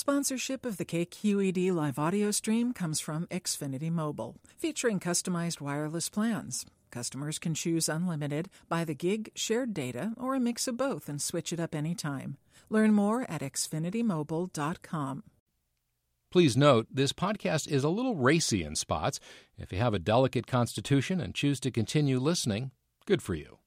Sponsorship of the KQED live audio stream comes from Xfinity Mobile, featuring customized wireless plans. Customers can choose unlimited, by the gig, shared data, or a mix of both and switch it up anytime. Learn more at xfinitymobile.com. Please note, this podcast is a little racy in spots. If you have a delicate constitution and choose to continue listening, good for you.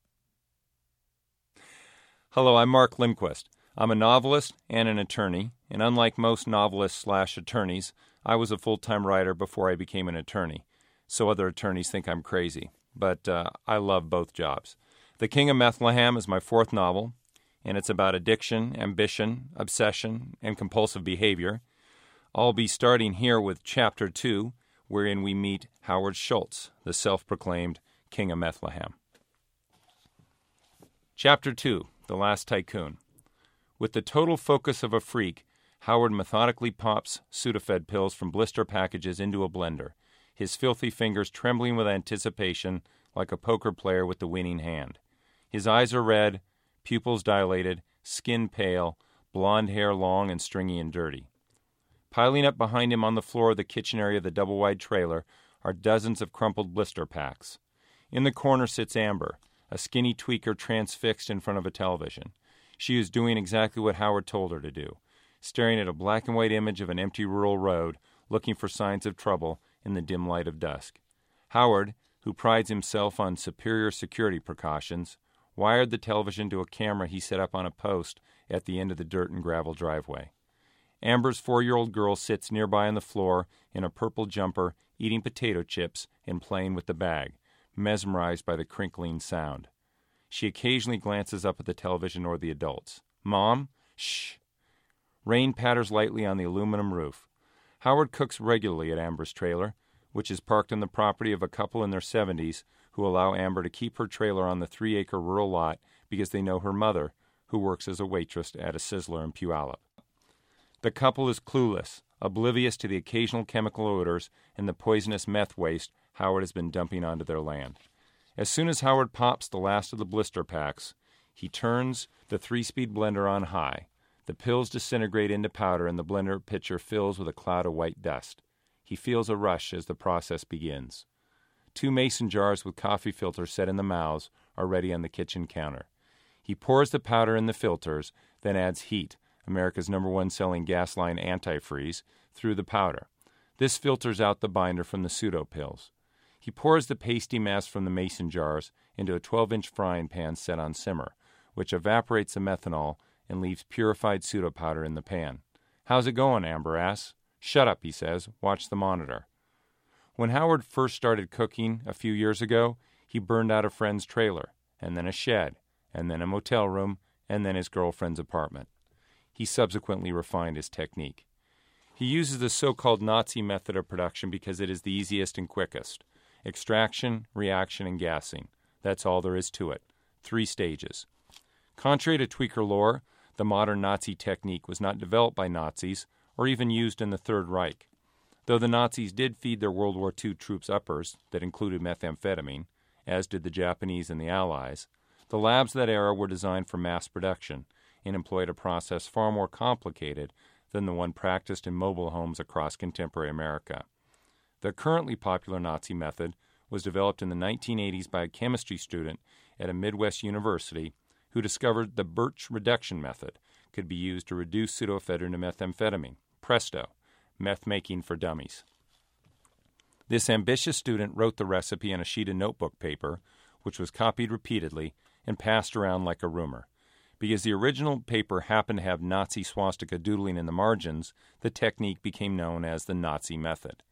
Hello, I'm Mark Lindquist. I'm a novelist and an attorney, and unlike most novelists slash attorneys, I was a full time writer before I became an attorney. So other attorneys think I'm crazy, but uh, I love both jobs. The King of Methlehem is my fourth novel, and it's about addiction, ambition, obsession, and compulsive behavior. I'll be starting here with Chapter 2, wherein we meet Howard Schultz, the self proclaimed King of Methlehem. Chapter 2 The Last Tycoon. With the total focus of a freak, Howard methodically pops Sudafed pills from blister packages into a blender, his filthy fingers trembling with anticipation like a poker player with the winning hand. His eyes are red, pupils dilated, skin pale, blond hair long and stringy and dirty. Piling up behind him on the floor of the kitchen area of the double wide trailer are dozens of crumpled blister packs. In the corner sits Amber, a skinny tweaker transfixed in front of a television. She is doing exactly what Howard told her to do, staring at a black and white image of an empty rural road, looking for signs of trouble in the dim light of dusk. Howard, who prides himself on superior security precautions, wired the television to a camera he set up on a post at the end of the dirt and gravel driveway. Amber's four year old girl sits nearby on the floor in a purple jumper, eating potato chips and playing with the bag, mesmerized by the crinkling sound. She occasionally glances up at the television or the adults. Mom? Shh. Rain patters lightly on the aluminum roof. Howard cooks regularly at Amber's trailer, which is parked on the property of a couple in their 70s who allow Amber to keep her trailer on the three acre rural lot because they know her mother, who works as a waitress at a Sizzler in Puyallup. The couple is clueless, oblivious to the occasional chemical odors and the poisonous meth waste Howard has been dumping onto their land. As soon as Howard pops the last of the blister packs, he turns the three speed blender on high. The pills disintegrate into powder, and the blender pitcher fills with a cloud of white dust. He feels a rush as the process begins. Two mason jars with coffee filters set in the mouths are ready on the kitchen counter. He pours the powder in the filters, then adds HEET, America's number one selling gas line antifreeze, through the powder. This filters out the binder from the pseudo pills. He pours the pasty mass from the mason jars into a 12 inch frying pan set on simmer, which evaporates the methanol and leaves purified pseudopowder in the pan. How's it going? Amber asks. Shut up, he says. Watch the monitor. When Howard first started cooking a few years ago, he burned out a friend's trailer, and then a shed, and then a motel room, and then his girlfriend's apartment. He subsequently refined his technique. He uses the so called Nazi method of production because it is the easiest and quickest. Extraction, reaction, and gassing. That's all there is to it. Three stages. Contrary to tweaker lore, the modern Nazi technique was not developed by Nazis or even used in the Third Reich. Though the Nazis did feed their World War II troops uppers that included methamphetamine, as did the Japanese and the Allies, the labs of that era were designed for mass production and employed a process far more complicated than the one practiced in mobile homes across contemporary America. The currently popular Nazi method was developed in the 1980s by a chemistry student at a Midwest university who discovered the Birch reduction method could be used to reduce pseudoephedrine to methamphetamine. Presto, meth making for dummies. This ambitious student wrote the recipe on a sheet of notebook paper, which was copied repeatedly and passed around like a rumor. Because the original paper happened to have Nazi swastika doodling in the margins, the technique became known as the Nazi method.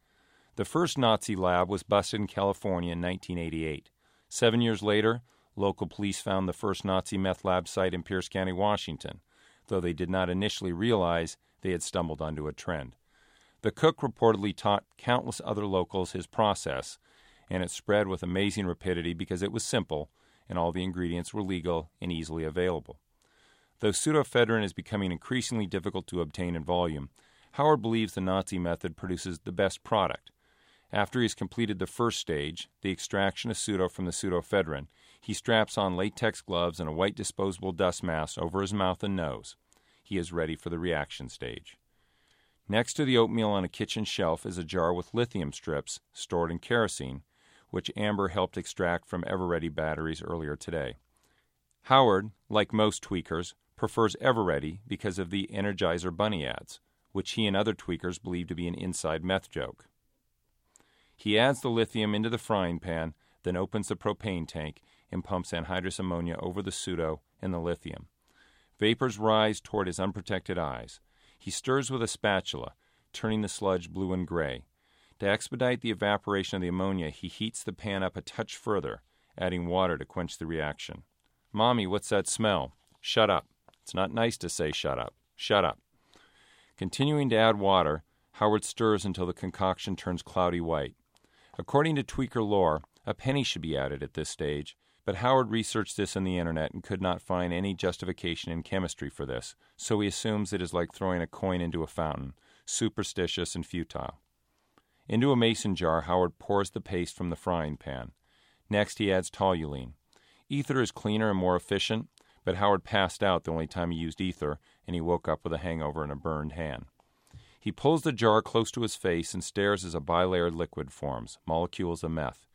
The first Nazi lab was busted in California in 1988. Seven years later, local police found the first Nazi meth lab site in Pierce County, Washington, though they did not initially realize they had stumbled onto a trend. The cook reportedly taught countless other locals his process, and it spread with amazing rapidity because it was simple and all the ingredients were legal and easily available. Though pseudoephedrine is becoming increasingly difficult to obtain in volume, Howard believes the Nazi method produces the best product, after he has completed the first stage, the extraction of pseudo from the pseudoephedrine, he straps on latex gloves and a white disposable dust mask over his mouth and nose. He is ready for the reaction stage. Next to the oatmeal on a kitchen shelf is a jar with lithium strips stored in kerosene, which Amber helped extract from Eveready batteries earlier today. Howard, like most tweakers, prefers Eveready because of the Energizer Bunny ads, which he and other tweakers believe to be an inside meth joke. He adds the lithium into the frying pan, then opens the propane tank and pumps anhydrous ammonia over the pseudo and the lithium. Vapors rise toward his unprotected eyes. He stirs with a spatula, turning the sludge blue and gray. To expedite the evaporation of the ammonia, he heats the pan up a touch further, adding water to quench the reaction. Mommy, what's that smell? Shut up. It's not nice to say shut up. Shut up. Continuing to add water, Howard stirs until the concoction turns cloudy white. According to tweaker lore, a penny should be added at this stage, but Howard researched this on the internet and could not find any justification in chemistry for this, so he assumes it is like throwing a coin into a fountain, superstitious and futile. Into a mason jar, Howard pours the paste from the frying pan. Next, he adds toluene. Ether is cleaner and more efficient, but Howard passed out the only time he used ether, and he woke up with a hangover and a burned hand. He pulls the jar close to his face and stares as a bilayered liquid forms, molecules of meth.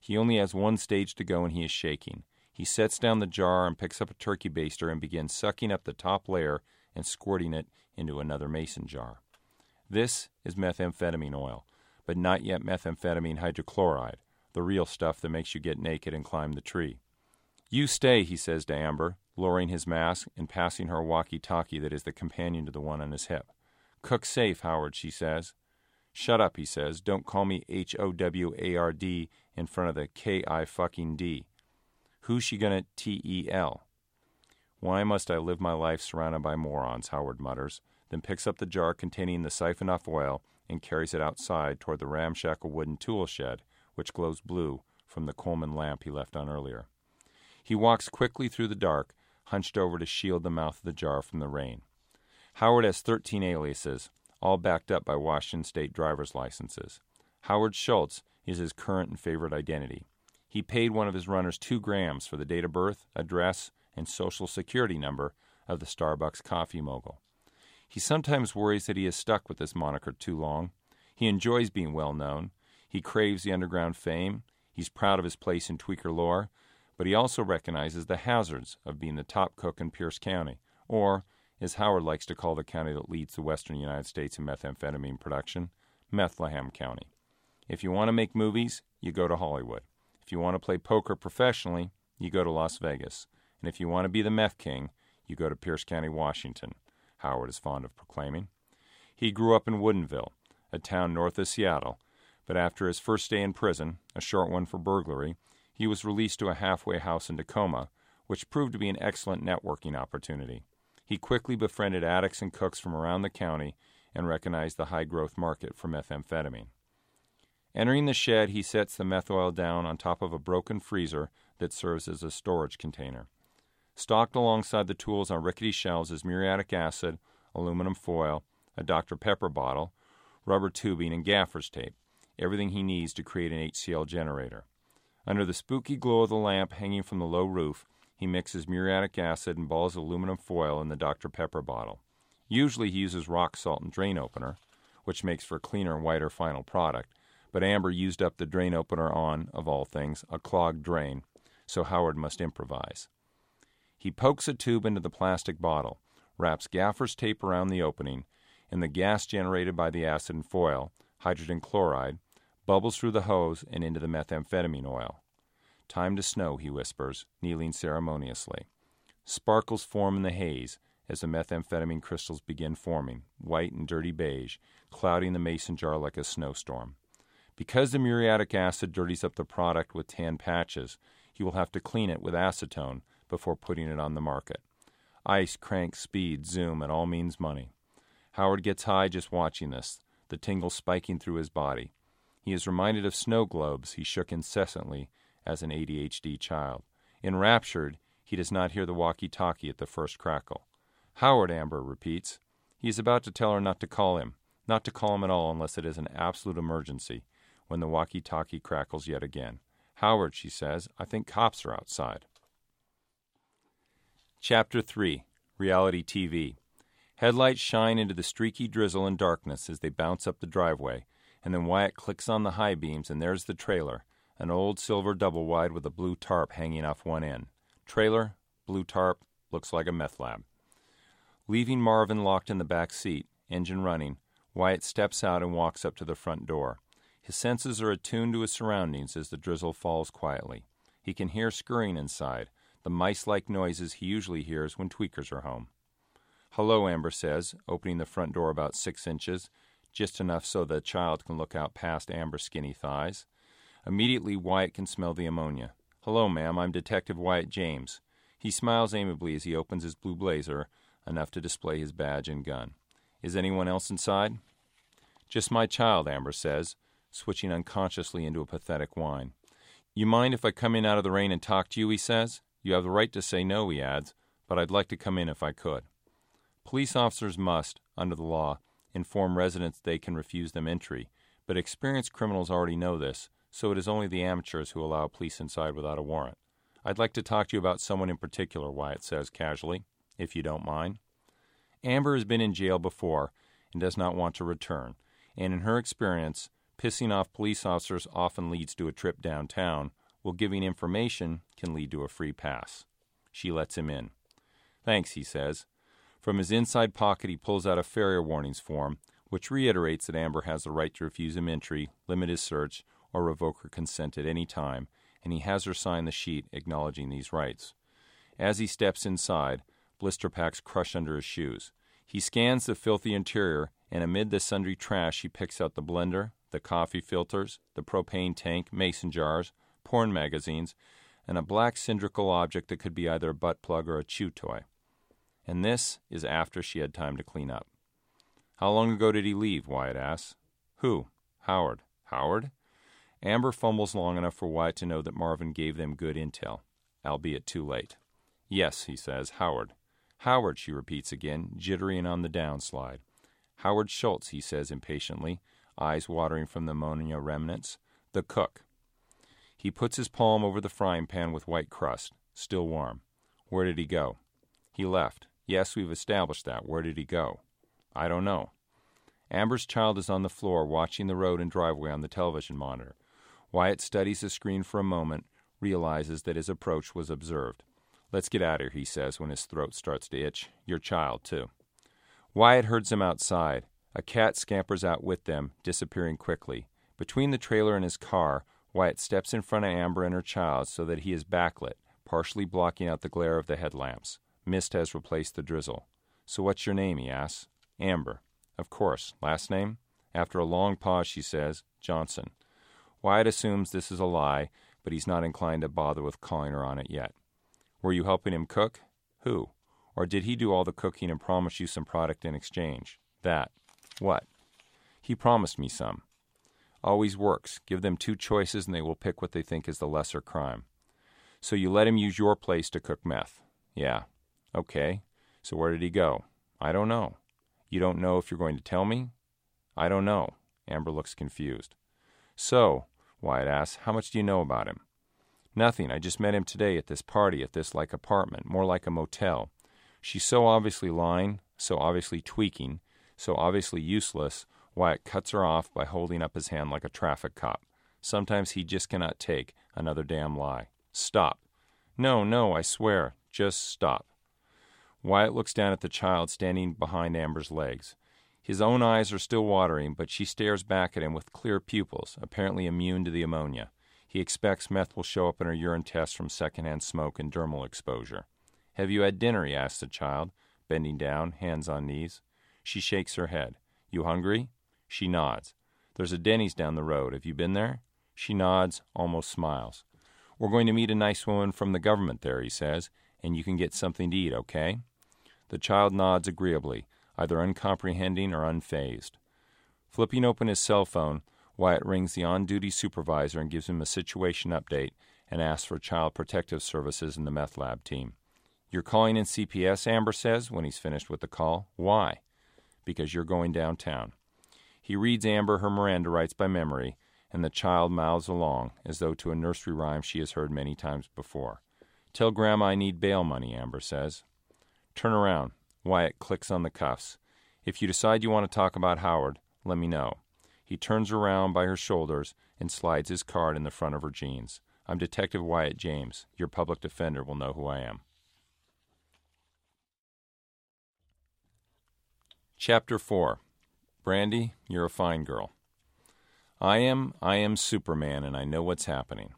He only has one stage to go and he is shaking. He sets down the jar and picks up a turkey baster and begins sucking up the top layer and squirting it into another mason jar. This is methamphetamine oil, but not yet methamphetamine hydrochloride, the real stuff that makes you get naked and climb the tree. You stay, he says to Amber, lowering his mask and passing her a walkie talkie that is the companion to the one on his hip. Cook safe, Howard, she says. Shut up, he says. Don't call me H O W A R D in front of the K I fucking D. Who's she gonna T E L? Why must I live my life surrounded by morons? Howard mutters, then picks up the jar containing the siphon off oil and carries it outside toward the ramshackle wooden tool shed, which glows blue from the Coleman lamp he left on earlier. He walks quickly through the dark, hunched over to shield the mouth of the jar from the rain. Howard has 13 aliases, all backed up by Washington state driver's licenses. Howard Schultz is his current and favorite identity. He paid one of his runners two grams for the date of birth, address, and social security number of the Starbucks coffee mogul. He sometimes worries that he is stuck with this moniker too long. He enjoys being well known. He craves the underground fame. He's proud of his place in tweaker lore, but he also recognizes the hazards of being the top cook in Pierce County, or as Howard likes to call the county that leads the western United States in methamphetamine production, Methlehem County. If you want to make movies, you go to Hollywood. If you want to play poker professionally, you go to Las Vegas. And if you want to be the meth king, you go to Pierce County, Washington, Howard is fond of proclaiming. He grew up in Woodinville, a town north of Seattle, but after his first day in prison, a short one for burglary, he was released to a halfway house in Tacoma, which proved to be an excellent networking opportunity. He quickly befriended addicts and cooks from around the county and recognized the high growth market for methamphetamine. Entering the shed, he sets the meth oil down on top of a broken freezer that serves as a storage container. Stocked alongside the tools on rickety shelves is muriatic acid, aluminum foil, a Dr. Pepper bottle, rubber tubing, and gaffer's tape, everything he needs to create an HCl generator. Under the spooky glow of the lamp hanging from the low roof, he mixes muriatic acid and balls of aluminum foil in the Dr. Pepper bottle. Usually he uses rock salt and drain opener, which makes for a cleaner whiter final product, but Amber used up the drain opener on, of all things, a clogged drain, so Howard must improvise. He pokes a tube into the plastic bottle, wraps gaffer's tape around the opening, and the gas generated by the acid and foil, hydrogen chloride, bubbles through the hose and into the methamphetamine oil. Time to snow, he whispers, kneeling ceremoniously. Sparkles form in the haze as the methamphetamine crystals begin forming, white and dirty beige, clouding the mason jar like a snowstorm. Because the muriatic acid dirties up the product with tan patches, he will have to clean it with acetone before putting it on the market. Ice, crank, speed, zoom, it all means money. Howard gets high just watching this, the tingle spiking through his body. He is reminded of snow globes he shook incessantly as an ADHD child. Enraptured, he does not hear the walkie talkie at the first crackle. Howard, Amber repeats. He is about to tell her not to call him, not to call him at all unless it is an absolute emergency, when the walkie talkie crackles yet again. Howard, she says, I think cops are outside. Chapter 3 Reality TV Headlights shine into the streaky drizzle and darkness as they bounce up the driveway, and then Wyatt clicks on the high beams, and there's the trailer, an old silver double wide with a blue tarp hanging off one end. Trailer, blue tarp, looks like a meth lab. Leaving Marvin locked in the back seat, engine running, Wyatt steps out and walks up to the front door. His senses are attuned to his surroundings as the drizzle falls quietly. He can hear scurrying inside, the mice like noises he usually hears when tweakers are home. Hello, Amber says, opening the front door about six inches, just enough so the child can look out past Amber's skinny thighs. Immediately, Wyatt can smell the ammonia. Hello, ma'am, I'm Detective Wyatt James. He smiles amiably as he opens his blue blazer, enough to display his badge and gun. Is anyone else inside? Just my child, Amber says, switching unconsciously into a pathetic whine. You mind if I come in out of the rain and talk to you? he says. You have the right to say no, he adds, but I'd like to come in if I could. Police officers must, under the law, inform residents they can refuse them entry, but experienced criminals already know this, so it is only the amateurs who allow police inside without a warrant. I'd like to talk to you about someone in particular, Wyatt says casually, if you don't mind. Amber has been in jail before and does not want to return, and in her experience, pissing off police officers often leads to a trip downtown, while giving information can lead to a free pass. She lets him in. Thanks, he says. From his inside pocket, he pulls out a Ferrier warnings form, which reiterates that Amber has the right to refuse him entry, limit his search, or revoke her consent at any time, and he has her sign the sheet acknowledging these rights. As he steps inside, blister packs crush under his shoes. He scans the filthy interior, and amid the sundry trash, he picks out the blender, the coffee filters, the propane tank, mason jars, porn magazines, and a black cylindrical object that could be either a butt plug or a chew toy and this is after she had time to clean up. How long ago did he leave? Wyatt asks. Who? Howard. Howard? Amber fumbles long enough for Wyatt to know that Marvin gave them good intel, albeit too late. Yes, he says, Howard. Howard, she repeats again, jittery and on the downslide. Howard Schultz, he says impatiently, eyes watering from the ammonia remnants. The cook. He puts his palm over the frying pan with white crust, still warm. Where did he go? He left. Yes, we've established that. Where did he go? I don't know. Amber's child is on the floor watching the road and driveway on the television monitor. Wyatt studies the screen for a moment, realizes that his approach was observed. Let's get out of here, he says when his throat starts to itch. Your child, too. Wyatt herds them outside. A cat scampers out with them, disappearing quickly. Between the trailer and his car, Wyatt steps in front of Amber and her child so that he is backlit, partially blocking out the glare of the headlamps. Mist has replaced the drizzle. So what's your name? he asks. Amber. Of course. Last name? After a long pause, she says, Johnson. Wyatt assumes this is a lie, but he's not inclined to bother with calling her on it yet. Were you helping him cook? Who? Or did he do all the cooking and promise you some product in exchange? That. What? He promised me some. Always works. Give them two choices and they will pick what they think is the lesser crime. So you let him use your place to cook meth. Yeah. Okay, so where did he go? I don't know. You don't know if you're going to tell me? I don't know. Amber looks confused. So, Wyatt asks, how much do you know about him? Nothing. I just met him today at this party at this like apartment, more like a motel. She's so obviously lying, so obviously tweaking, so obviously useless, Wyatt cuts her off by holding up his hand like a traffic cop. Sometimes he just cannot take another damn lie. Stop. No, no, I swear. Just stop. Wyatt looks down at the child standing behind Amber's legs. His own eyes are still watering, but she stares back at him with clear pupils, apparently immune to the ammonia. He expects meth will show up in her urine test from secondhand smoke and dermal exposure. Have you had dinner? he asks the child, bending down, hands on knees. She shakes her head. You hungry? She nods. There's a Denny's down the road. Have you been there? She nods, almost smiles. We're going to meet a nice woman from the government there, he says, and you can get something to eat, okay? The child nods agreeably, either uncomprehending or unfazed. Flipping open his cell phone, Wyatt rings the on duty supervisor and gives him a situation update and asks for Child Protective Services and the meth lab team. You're calling in CPS, Amber says when he's finished with the call. Why? Because you're going downtown. He reads Amber her Miranda rights by memory, and the child mouths along, as though to a nursery rhyme she has heard many times before. Tell Grandma I need bail money, Amber says. Turn around. Wyatt clicks on the cuffs. If you decide you want to talk about Howard, let me know. He turns around by her shoulders and slides his card in the front of her jeans. I'm Detective Wyatt James. Your public defender will know who I am. Chapter 4 Brandy, you're a fine girl. I am, I am Superman, and I know what's happening.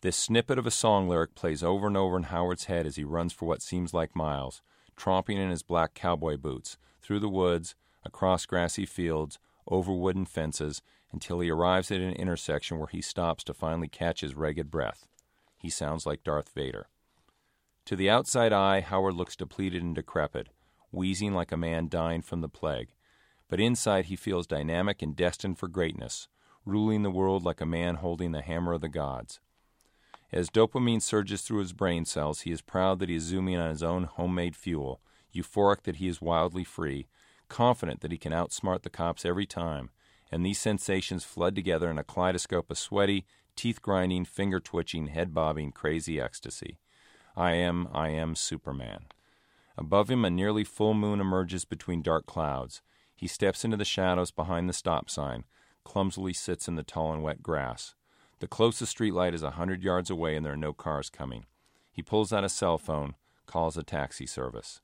This snippet of a song lyric plays over and over in Howard's head as he runs for what seems like miles, tromping in his black cowboy boots, through the woods, across grassy fields, over wooden fences, until he arrives at an intersection where he stops to finally catch his ragged breath. He sounds like Darth Vader. To the outside eye, Howard looks depleted and decrepit, wheezing like a man dying from the plague. But inside, he feels dynamic and destined for greatness, ruling the world like a man holding the hammer of the gods. As dopamine surges through his brain cells, he is proud that he is zooming on his own homemade fuel, euphoric that he is wildly free, confident that he can outsmart the cops every time, and these sensations flood together in a kaleidoscope of sweaty, teeth grinding, finger twitching, head bobbing, crazy ecstasy. I am, I am Superman. Above him, a nearly full moon emerges between dark clouds. He steps into the shadows behind the stop sign, clumsily sits in the tall and wet grass. The closest streetlight is a hundred yards away and there are no cars coming. He pulls out a cell phone, calls a taxi service.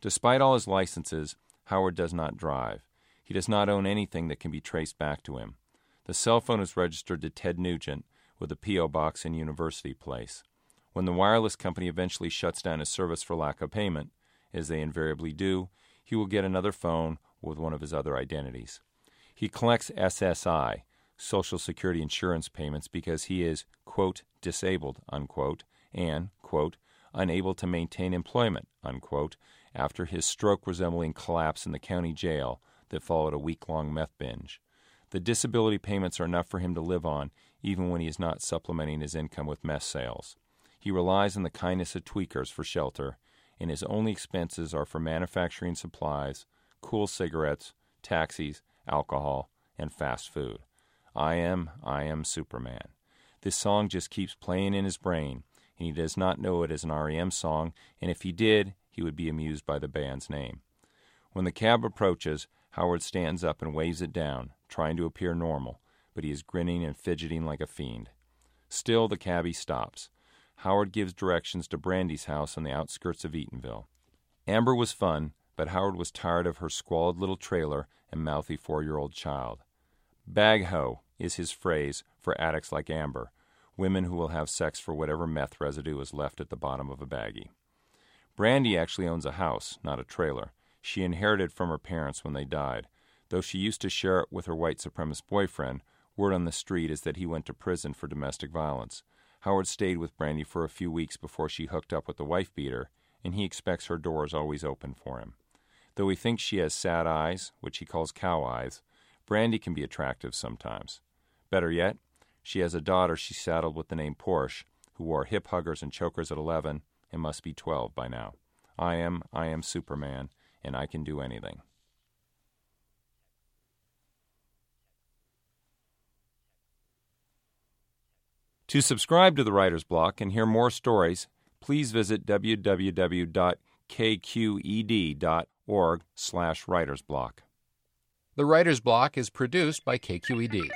Despite all his licenses, Howard does not drive. He does not own anything that can be traced back to him. The cell phone is registered to Ted Nugent with a P.O. box in University Place. When the wireless company eventually shuts down his service for lack of payment, as they invariably do, he will get another phone with one of his other identities. He collects SSI, Social Security insurance payments because he is, quote, disabled, unquote, and, quote, unable to maintain employment, unquote, after his stroke resembling collapse in the county jail that followed a week long meth binge. The disability payments are enough for him to live on, even when he is not supplementing his income with meth sales. He relies on the kindness of tweakers for shelter, and his only expenses are for manufacturing supplies, Kool cigarettes, taxis, alcohol, and fast food. I am, I am Superman. This song just keeps playing in his brain, and he does not know it as an REM song, and if he did, he would be amused by the band's name. When the cab approaches, Howard stands up and waves it down, trying to appear normal, but he is grinning and fidgeting like a fiend. Still, the cabbie stops. Howard gives directions to Brandy's house on the outskirts of Eatonville. Amber was fun, but Howard was tired of her squalid little trailer and mouthy four year old child. Bag ho is his phrase for addicts like Amber, women who will have sex for whatever meth residue is left at the bottom of a baggie. Brandy actually owns a house, not a trailer. She inherited from her parents when they died. Though she used to share it with her white supremacist boyfriend, word on the street is that he went to prison for domestic violence. Howard stayed with Brandy for a few weeks before she hooked up with the wife beater, and he expects her doors always open for him. Though he thinks she has sad eyes, which he calls cow eyes, Brandy can be attractive sometimes. Better yet, she has a daughter she saddled with the name Porsche, who wore hip huggers and chokers at 11 and must be 12 by now. I am, I am Superman, and I can do anything. To subscribe to the Writer's Block and hear more stories, please visit www.kqed.org slash writersblock. The Writer's Block is produced by KQED.